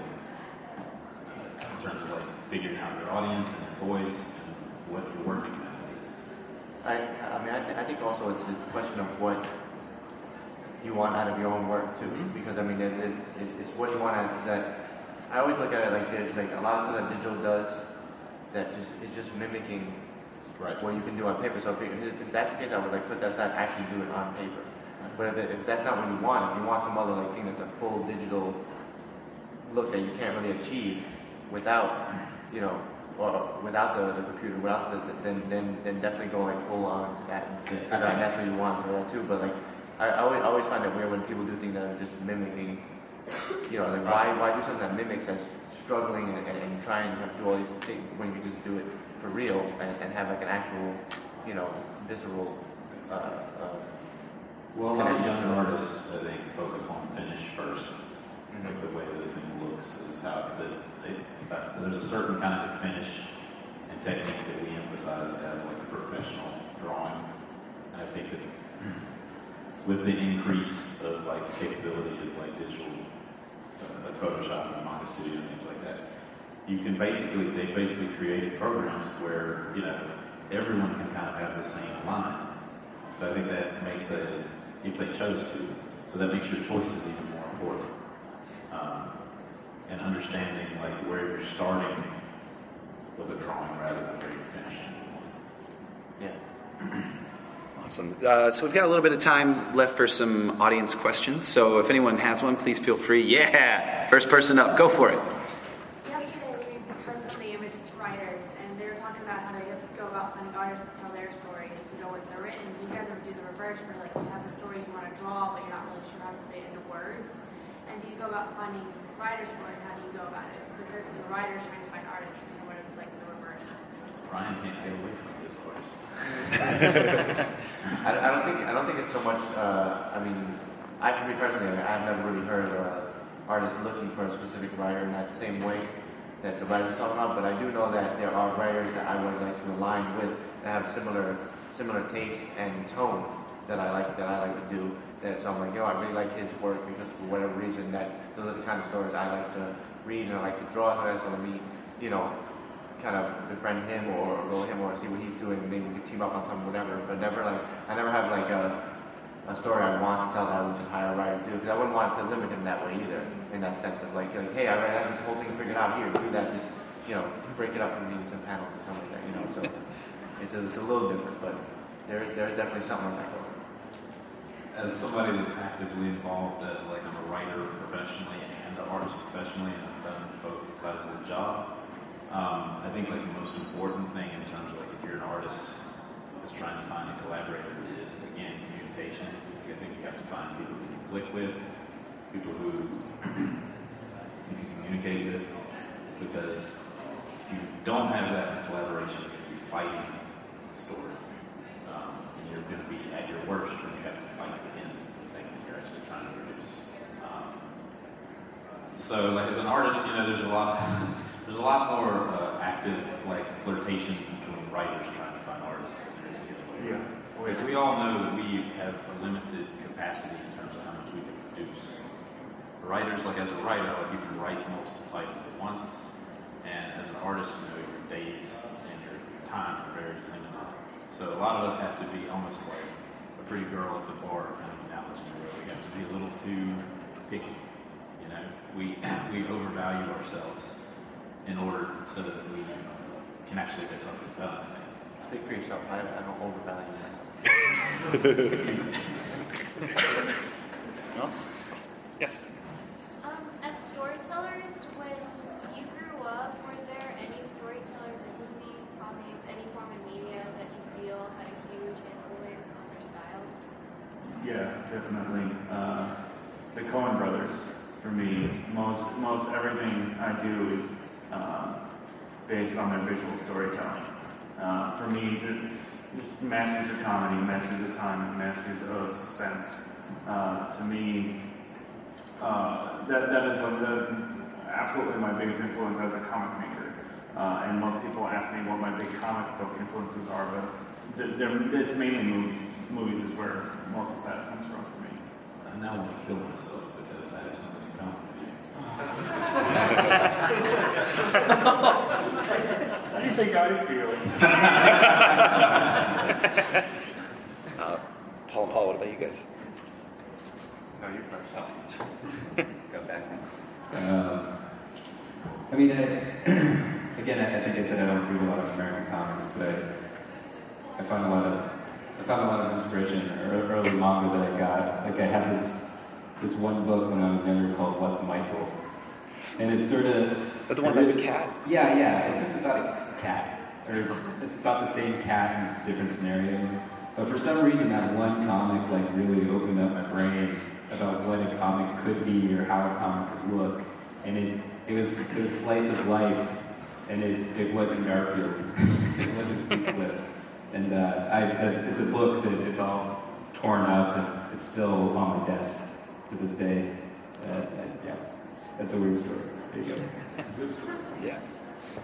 uh, in terms of like figuring out your audience and your voice and what you're working. I, I mean, I, th- I think also it's a question of what you want out of your own work too, mm-hmm. because I mean, it, it, it's, it's what you want out of that. I always look at it like this: like a lot of stuff that digital does, that just is just mimicking Right. what you can do on paper. So if, it- if that's the case, I would like put that aside, actually do it on paper. But if, if that's not what you want, if you want some other like thing that's a full digital look that you can't really achieve without, you know, or without the, the computer, without the, then then then definitely go like full on to that. And figure that's what you want to that too. But like, I, I always, I always find it weird when people do things that are just mimicking. You know, like why why do something that mimics that's struggling and, and, and trying to do all these things when you just do it for real and, and have like an actual, you know, visceral. Uh, uh, Well, a lot of young artists, I think, focus on finish 1st Like the way that the thing looks is how the, uh, there's a certain kind of finish and technique that we emphasize as like a professional drawing. And I think that with the increase of like capability of like digital, uh, like Photoshop and Manga Studio and things like that, you can basically, they basically created programs where, you know, everyone can kind of have the same line. So I think that makes a, if they chose to, so that makes your choices even more important. And understanding like where you're starting with a drawing rather than where you're finishing. yeah. Awesome. Uh, so we've got a little bit of time left for some audience questions. So if anyone has one, please feel free. Yeah, first person up, go for it. Yesterday, we heard from the image writers, and they were talking about how they go about finding artists to tell their stories, to go with the written. You guys ever do the reverse, where like you have a story you want to draw, but you're not really sure how to put it into words? And do you go about finding writers for it? How do you go about it? So if you're the writers trying to find artists, and what if it's like the reverse? Ryan can't get away from this question. I, I don't think I don't think it's so much. Uh, I mean, I for me personally, I've never really heard uh, artists looking for a specific writer in that same way that the writers are talking about. But I do know that there are writers that I would like to align with that have similar similar taste and tone that I like that I like to do. That so I'm like, yo, I really like his work because for whatever reason that those are the kind of stories I like to read and I like to draw. So that's me, you know, kind of befriend him or with him or see what he's doing. Maybe we could team up on something, whatever. But never like I never have like a, a story I want to tell that I would just hire a writer to do because I wouldn't want to limit him that way either. In that sense of like, like hey, I already have this whole thing figured out here. Do that. Just you know, break it up into some panels or something like that. You know, so it's a, it's a little different, but there's there's definitely something like that as somebody that's actively involved as like I'm a writer professionally and an artist professionally, and I've done both sides of the job. Um, I think like the most important thing in terms of like if you're an artist that's trying to find a collaborator is again communication. I think you have to find people that you click with, people who you can communicate with, because if you don't have that collaboration, you're going to be fighting the story. Um, and you're going to be at your worst when you have to fight against the thing that you're actually trying to produce. Um, so, like as an artist, you know, there's a lot, there's a lot more uh, active like flirtation between writers trying to find artists. than there is the other way around. Because we all know that we have a limited capacity in terms of how much we can produce. Writers, like as a writer, like you can write multiple titles at once, and as an artist, you know, your days and your time are very limited. So a lot of us have to be almost like a pretty girl at the bar kind of analogy, where we have to be a little too picky. You know, we we overvalue ourselves in order so that we can actually get something done. I. Speak for yourself. I, I don't overvalue myself. Else? Yes. Um, as storytellers, when you grew up, were there any storytellers in movies, comics, any form of media that you feel had a huge influence on their styles? Yeah, definitely. Uh, the Coen Brothers, for me, most most everything I do is um, based on their visual storytelling. Uh, for me, the, masters of comedy, masters of time, masters of suspense. Uh, to me, uh, that that is, a, absolutely my biggest influence as a comic maker. Uh, and most people ask me what my big comic book influences are, but it's mainly movies. Movies is where most of that comes from for me. I now want to kill myself because I have something in common with you. How do you think I feel? Uh, Paul and Paul, what about you guys? No, you first. Go backwards. Um, I mean, I, again, I, I think I said I don't read a lot of American comics, but I, I found a lot of I found a lot of inspiration ear- early manga that I got. Like I had this this one book when I was younger called What's Michael, and it's sort of The one about the cat? Yeah, yeah. It's just about a cat, or it's, it's about the same cat in different scenarios. But for some reason, that one comic like really opened up my brain about what a comic could be or how a comic could look, and it it was it was slice of life, and it, it wasn't Garfield, it wasn't Clip, and uh, I that, it's a book that it's all torn up, and it's still on my desk to this day. Uh, that's a weird story. There you go. Yeah.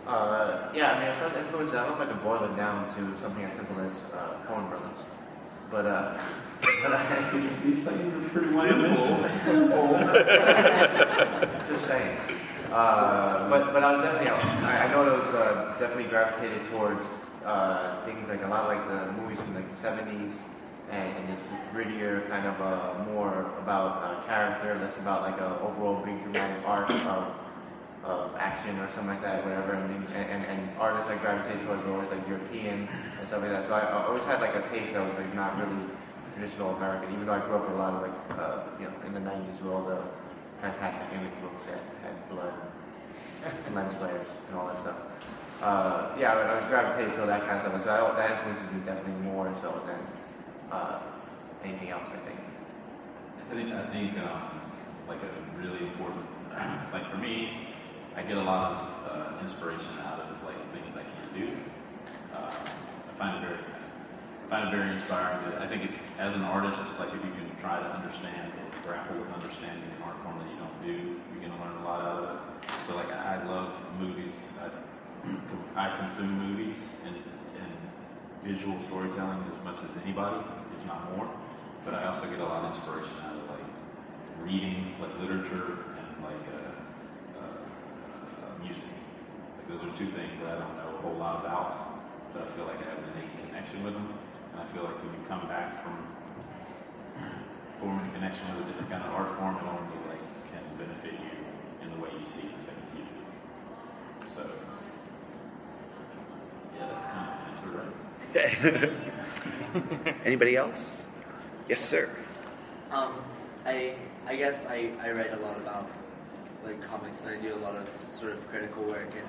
Uh, yeah, I mean, as far as influence, I don't know if I can boil it down to something as simple as uh, Coen Brothers. But, uh, but I, He's, he's saying pretty one simple. Just saying. Uh, but, but I was definitely, I, I know it was uh, definitely gravitated towards uh, things like a lot like the movies from like the 70s and, and just grittier, kind of uh, more about uh, character, less about like a overall big dramatic arc of, of action or something like that, whatever. And, and, and, artists I gravitated towards were always like European and stuff like that. So I, I always had like a taste that was like not really traditional American, even though I grew up with a lot of like, uh, you know, in the 90s with all the fantastic image books that had blood and lens flares and all that stuff. Uh, yeah, I, I was gravitated toward that kind of stuff. So I, that influences me definitely more so than uh, anything else, I think. I think, I think um, like a really important, like for me, I get a lot of uh, inspiration out of like things I can't do. Uh, I find it very, I find it very inspiring. I think it's as an artist, like if you can try to understand or grapple with understanding an art form that you don't do, you're gonna learn a lot out of it. So like I love movies. I, I consume movies and, and visual storytelling as much as anybody, if not more. But I also get a lot of inspiration out of like reading, like literature and like uh, uh, uh, music. Like those are two things that I don't know a whole lot about, but I feel like I have an innate connection with them. And I feel like when you come back from forming a connection with a different kind of art form, it only like can benefit you in the way you see and you. So yeah, that's kind of an answer, right? Anybody else? Yes, sir. Um, I I guess I, I write a lot about like comics and I do a lot of sort of critical work and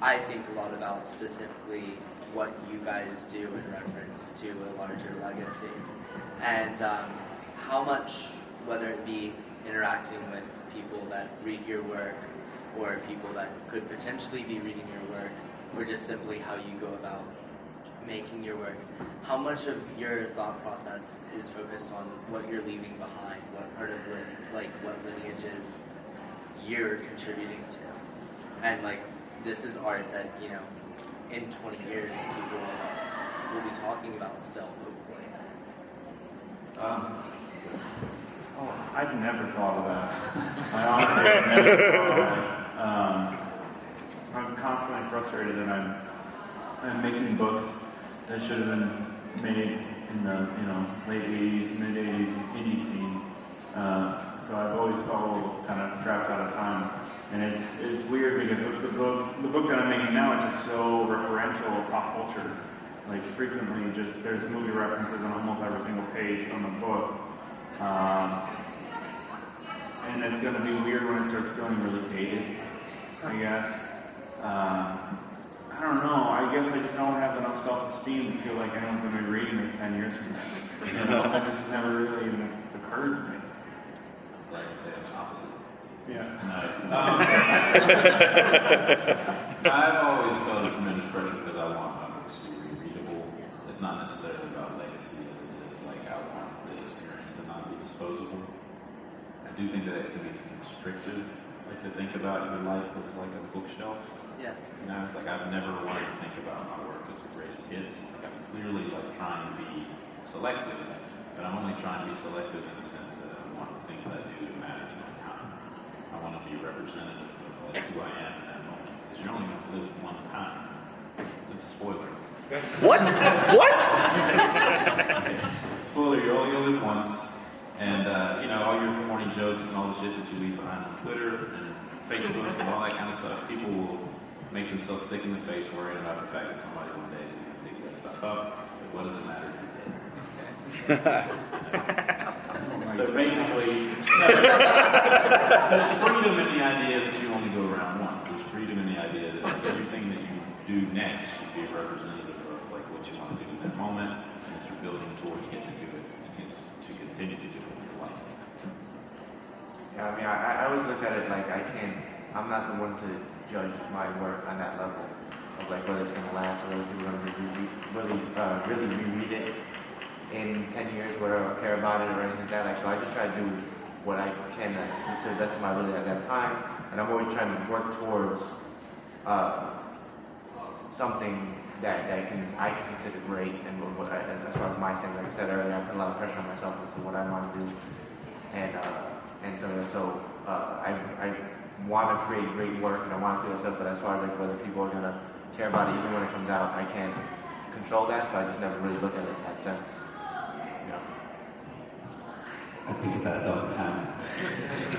I think a lot about specifically what you guys do in reference to a larger legacy and um, how much whether it be interacting with people that read your work or people that could potentially be reading your work or just simply how you go about making your work, how much of your thought process is focused on what you're leaving behind, what part of the like what lineages you're contributing to, and like this is art that you know in 20 years people will be talking about still, hopefully. Um, oh, I've never thought of that. I honestly have never thought of that. Um, I'm constantly frustrated that I'm, I'm making books that should have been made in the you know late 80s, mid 80s indie scene. Uh, so I've always felt kind of trapped out of time. And it's, it's weird because the, the, the book that I'm making now is just so referential of pop culture. Like frequently, just there's movie references on almost every single page on the book. Um, and it's going to be weird when it starts feeling really dated, I guess. Uh, I don't know. I guess I just don't have enough self-esteem to feel like anyone's going to be reading this 10 years from now. You know, that just never really even occurred to me. Like I say, it's opposite. Yeah. No. Um, I've always felt a tremendous pressure because I want my books to be readable. It's not necessarily about legacy as it is like I want the experience to not be disposable. I do think that it can be constrictive, like to think about your life as like a bookshelf. Yeah. You know, like I've never wanted to think about my work as the greatest hits. Like I'm clearly like trying to be selective, but I'm only trying to be selective in the sense that I want the things I do to matter to my time. I want to be representative of like who I am in that moment. Because you're only going to live one time. It's a spoiler. What? What? Spoiler, you're only going to live once. And, uh, you know, all your corny jokes and all the shit that you leave behind on Twitter and Facebook and all that kind of stuff, people will make themselves sick in the face worrying about the fact that somebody one day is going to dig that stuff up. What does it matter if dead? so basically, there's freedom in the idea that you only go around once. There's freedom in the idea that everything that you do next should be representative of like what you want to do in that moment and that you're building towards getting to do it and to continue to do it in your life. Yeah, I mean, I, I always look at it like I can't, I'm not the one to judge my work on that level. Of like whether it's going to last. Or whether people are going to re- really, uh, really reread it in 10 years, whether I care about it or anything like that. Like, so I just try to do what I can to the best of my ability at that time, and I'm always trying to work towards uh, something that, that can I can consider great and what, what I, and as far as my standard, like I said earlier, I put a lot of pressure on myself as to what I want to do, and uh, and so so uh, I I want to create great work and I want to do stuff, but as far as like whether people are gonna care about it even when it comes out, I can't control that, so I just never really look at it in that sense. You know. I think about it all the time.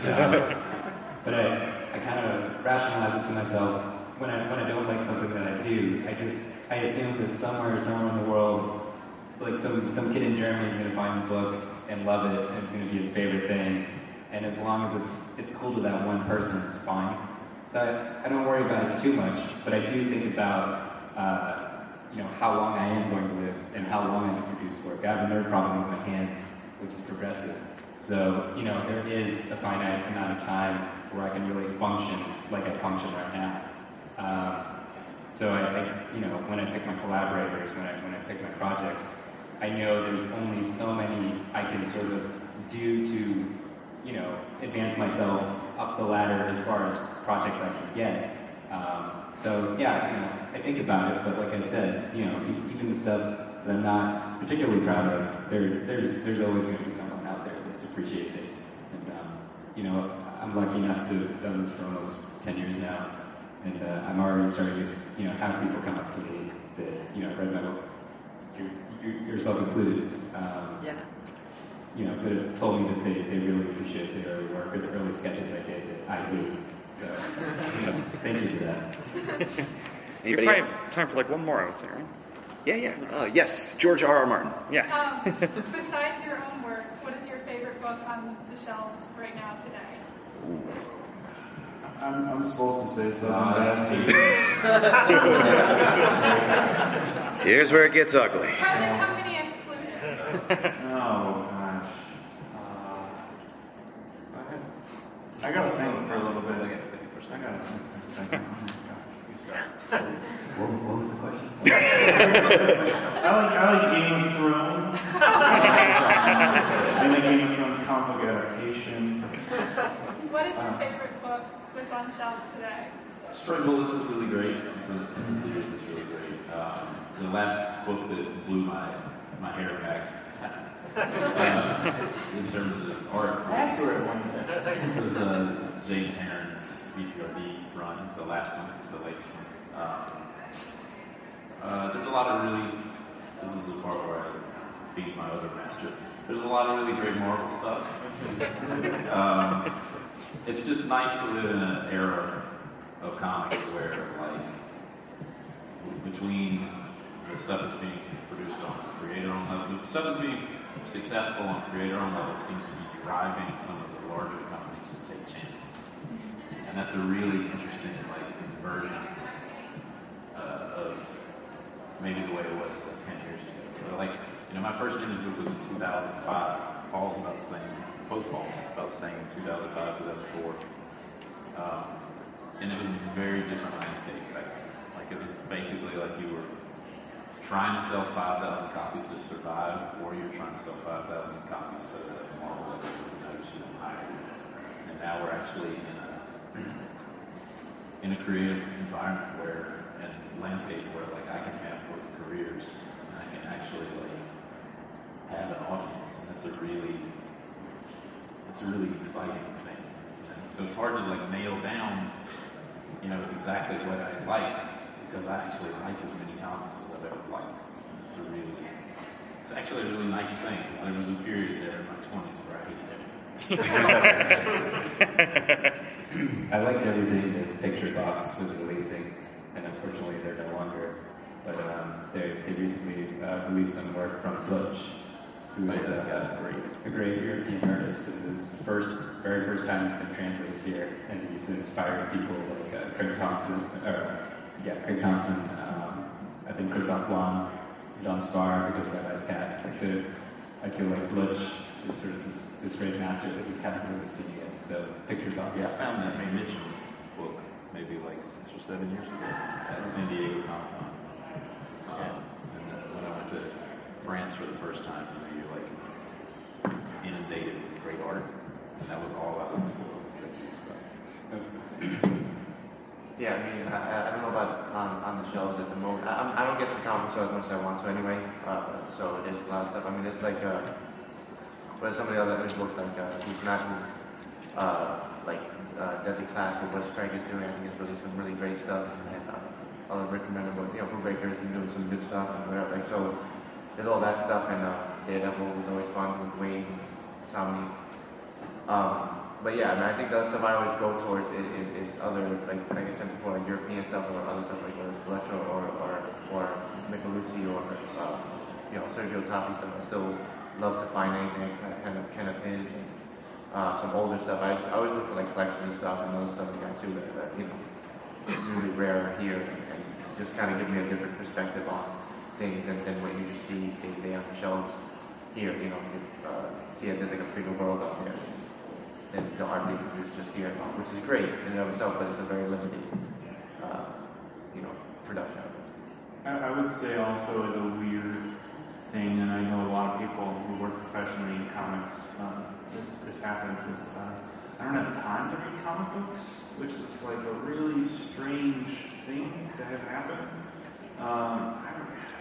Um, but I, I kind of rationalize it to myself when I, when I don't like something that I do. I just I assume that somewhere, somewhere in the world, like some, some kid in Germany is going to find the book and love it, and it's going to be his favorite thing. And as long as it's it's cool to that one person, it's fine. So I, I don't worry about it too much, but I do think about uh, you know how long I am going to live and how long I can produce work. I have a nerd problem with my hands, which is progressive. So you know there is a finite amount of time where I can really function like I function right now. Um, so I, I, you know, when I pick my collaborators, when I when I pick my projects, I know there's only so many I can sort of do to, you know, advance myself up the ladder as far as projects I can get. Um, so yeah, you know, I think about it, but like I said, you know, even the stuff that I'm not particularly proud of, there, there's there's always going to be someone out there that's appreciated. And um, you know, I'm lucky enough to have done this for almost 10 years now, And uh, I'm already starting to, you know, have people come up to me that, you know, read my book, you, you, yourself included. Um, Yeah. You know, could have told me that they, they really appreciate the early work or the early sketches I did that I hate. So, you know, thank you for that. We Anybody probably else? have time for like one more, I would say, right? Yeah, yeah. Uh, yes, George R. R. Martin. Yeah. Um, besides your own work, what is your favorite book on the shelves right now today? I'm, I'm supposed to say something. Uh, that's I- Here's where it gets ugly. Present company excluded. Oh gosh. Uh, I gotta think for a little bit. I gotta think for a second. I gotta think for a second. Oh my gosh. What, what was the question? I like I like Game of Thrones. I like Game of Thrones comic book adaptation. What is your favorite book that's on shelves today? Stray Bullets is really great. It's a, it's a series that's really great. Um, the last book that blew my, my hair back uh, in terms of art That's was, where it was uh, James Harren's BPRD run, the last one, the latest one. Um, uh, there's a lot of really, this is the part where I feed my other master. There's a lot of really great Marvel stuff. um, it's just nice to live in an era of comics where, like, between the stuff that's being produced on creator own level, the stuff that's being successful on creator own level seems to be driving some of the larger And that's a really interesting, like, inversion uh, of maybe the way it was 10 years ago. But, like, you know, my first image book was in 2005. Paul's about the same. Both Paul's about the same. 2005, 2004. Um, and it was a very different landscape. Like it was basically like you were trying to sell 5,000 copies to survive, or you're trying to sell 5,000 copies so that Marvel notice you you. And now we're actually in in a creative environment where and landscape where like I can have both careers and I can actually like have an audience. And that's a really it's a really exciting thing. So it's hard to like nail down, you know, exactly what I like because I actually like as many comics as I've ever liked. It's a really it's actually a really nice thing because there was a period there in my twenties where I hated everything. I liked everything that Picture Box was releasing, and unfortunately they're no longer. But um, they, they recently uh, released some work from Blutch, who is uh, a great European artist. It was his first, very first time it's been translated here, and he's inspired people like uh, Craig Thompson, or yeah, Craig Thompson. Um, I think Christophe Blain, Joann Sfar, because Eyes Cat. Like the, I feel like Blutch is sort of this, this great master that we haven't really seen yet. So Picture Box. Yeah, I found that May Mitchell book maybe like six or seven years ago at San Diego Comic Con. Um, and then when I went to France for the first time, you know, you're like inundated with great art, and that was all I looked for. Yeah, I mean, I, I I don't know about on, on the shelves at the moment. I, I'm- don't get to comic as much as I want to anyway, uh, so there's a lot of stuff. I mean, there's like, uh, what are some of the other there's books like uh, Who's Not uh, like uh, Deadly Class, with what Craig is doing. I think it's really some really great stuff. And uh, I'll recommend it, but you know, Brubaker has been doing some good stuff and whatever. Like, so there's all that stuff, and uh, Daredevil was always fun with Wayne, Samnee. Um, but yeah, I mean, I think the stuff I always go towards is, is, is other, like, like I said before, like European stuff or other stuff like Blutch or, or, or, or Micheluzzi or, uh, you know, Sergio Toppi stuff. I still love to find anything kind of, kind of is. And, uh, some older stuff. I, just, I always look for like collections and stuff and other stuff like that too that, that you know, really rare here and, and just kind of give me a different perspective on things than, than what you just see day to day on the shelves here. You know, you, uh, see it there's like a bigger world out there than the art they produce just here, which is great in and of itself, but it's a very limited, uh, you know, production. I, I would say also is a weird thing, and I know a lot of people who work professionally in comics. Uh, this, this happens is uh, I don't have time to read comic books, which is like a really strange thing to have happen. Um, I,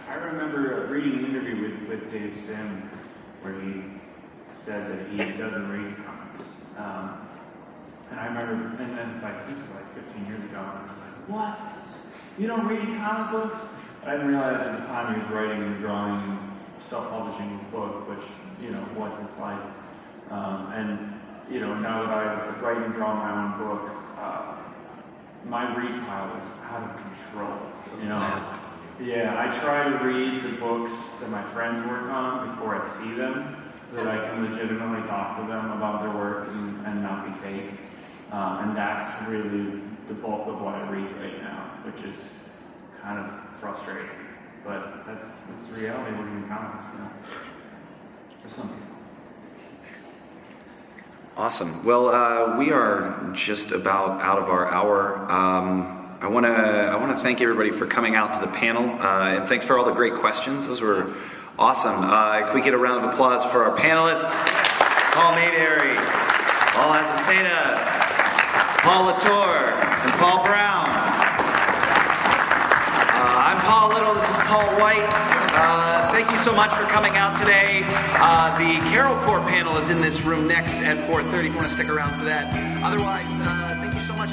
I remember reading an interview with, with Dave Sim where he said that he doesn't read comics. Um, And I remember, and then it's like, this was like 15 years ago, and I was like, what? You don't read comic books? I didn't realize at the time he was writing and drawing, self-publishing book, which, you know, was his life. Um, and, you know, now that I write and draw my own book, uh, my read pile is out of control. You know, yeah, I try to read the books that my friends work on before I see them, so that I can legitimately talk to them about their work and, and not be fake. Um, and that's really the bulk of what I read right now, which is kind of frustrating. But that's that's the reality working in comics, you know. For some people. Awesome. Well, uh, we are just about out of our hour. Um, I want to I want to thank everybody for coming out to the panel, uh, and thanks for all the great questions. Those were awesome. Uh, can we get a round of applause for our panelists? Paul Maybury, Paul Azaceta, Paul Latour, and Paul Browne. Paul Little. This is Paul White. Uh, thank you so much for coming out today. Uh, the Carol Corps panel is in this room next at 4:30. If you want to stick around for that. Otherwise, uh, thank you so much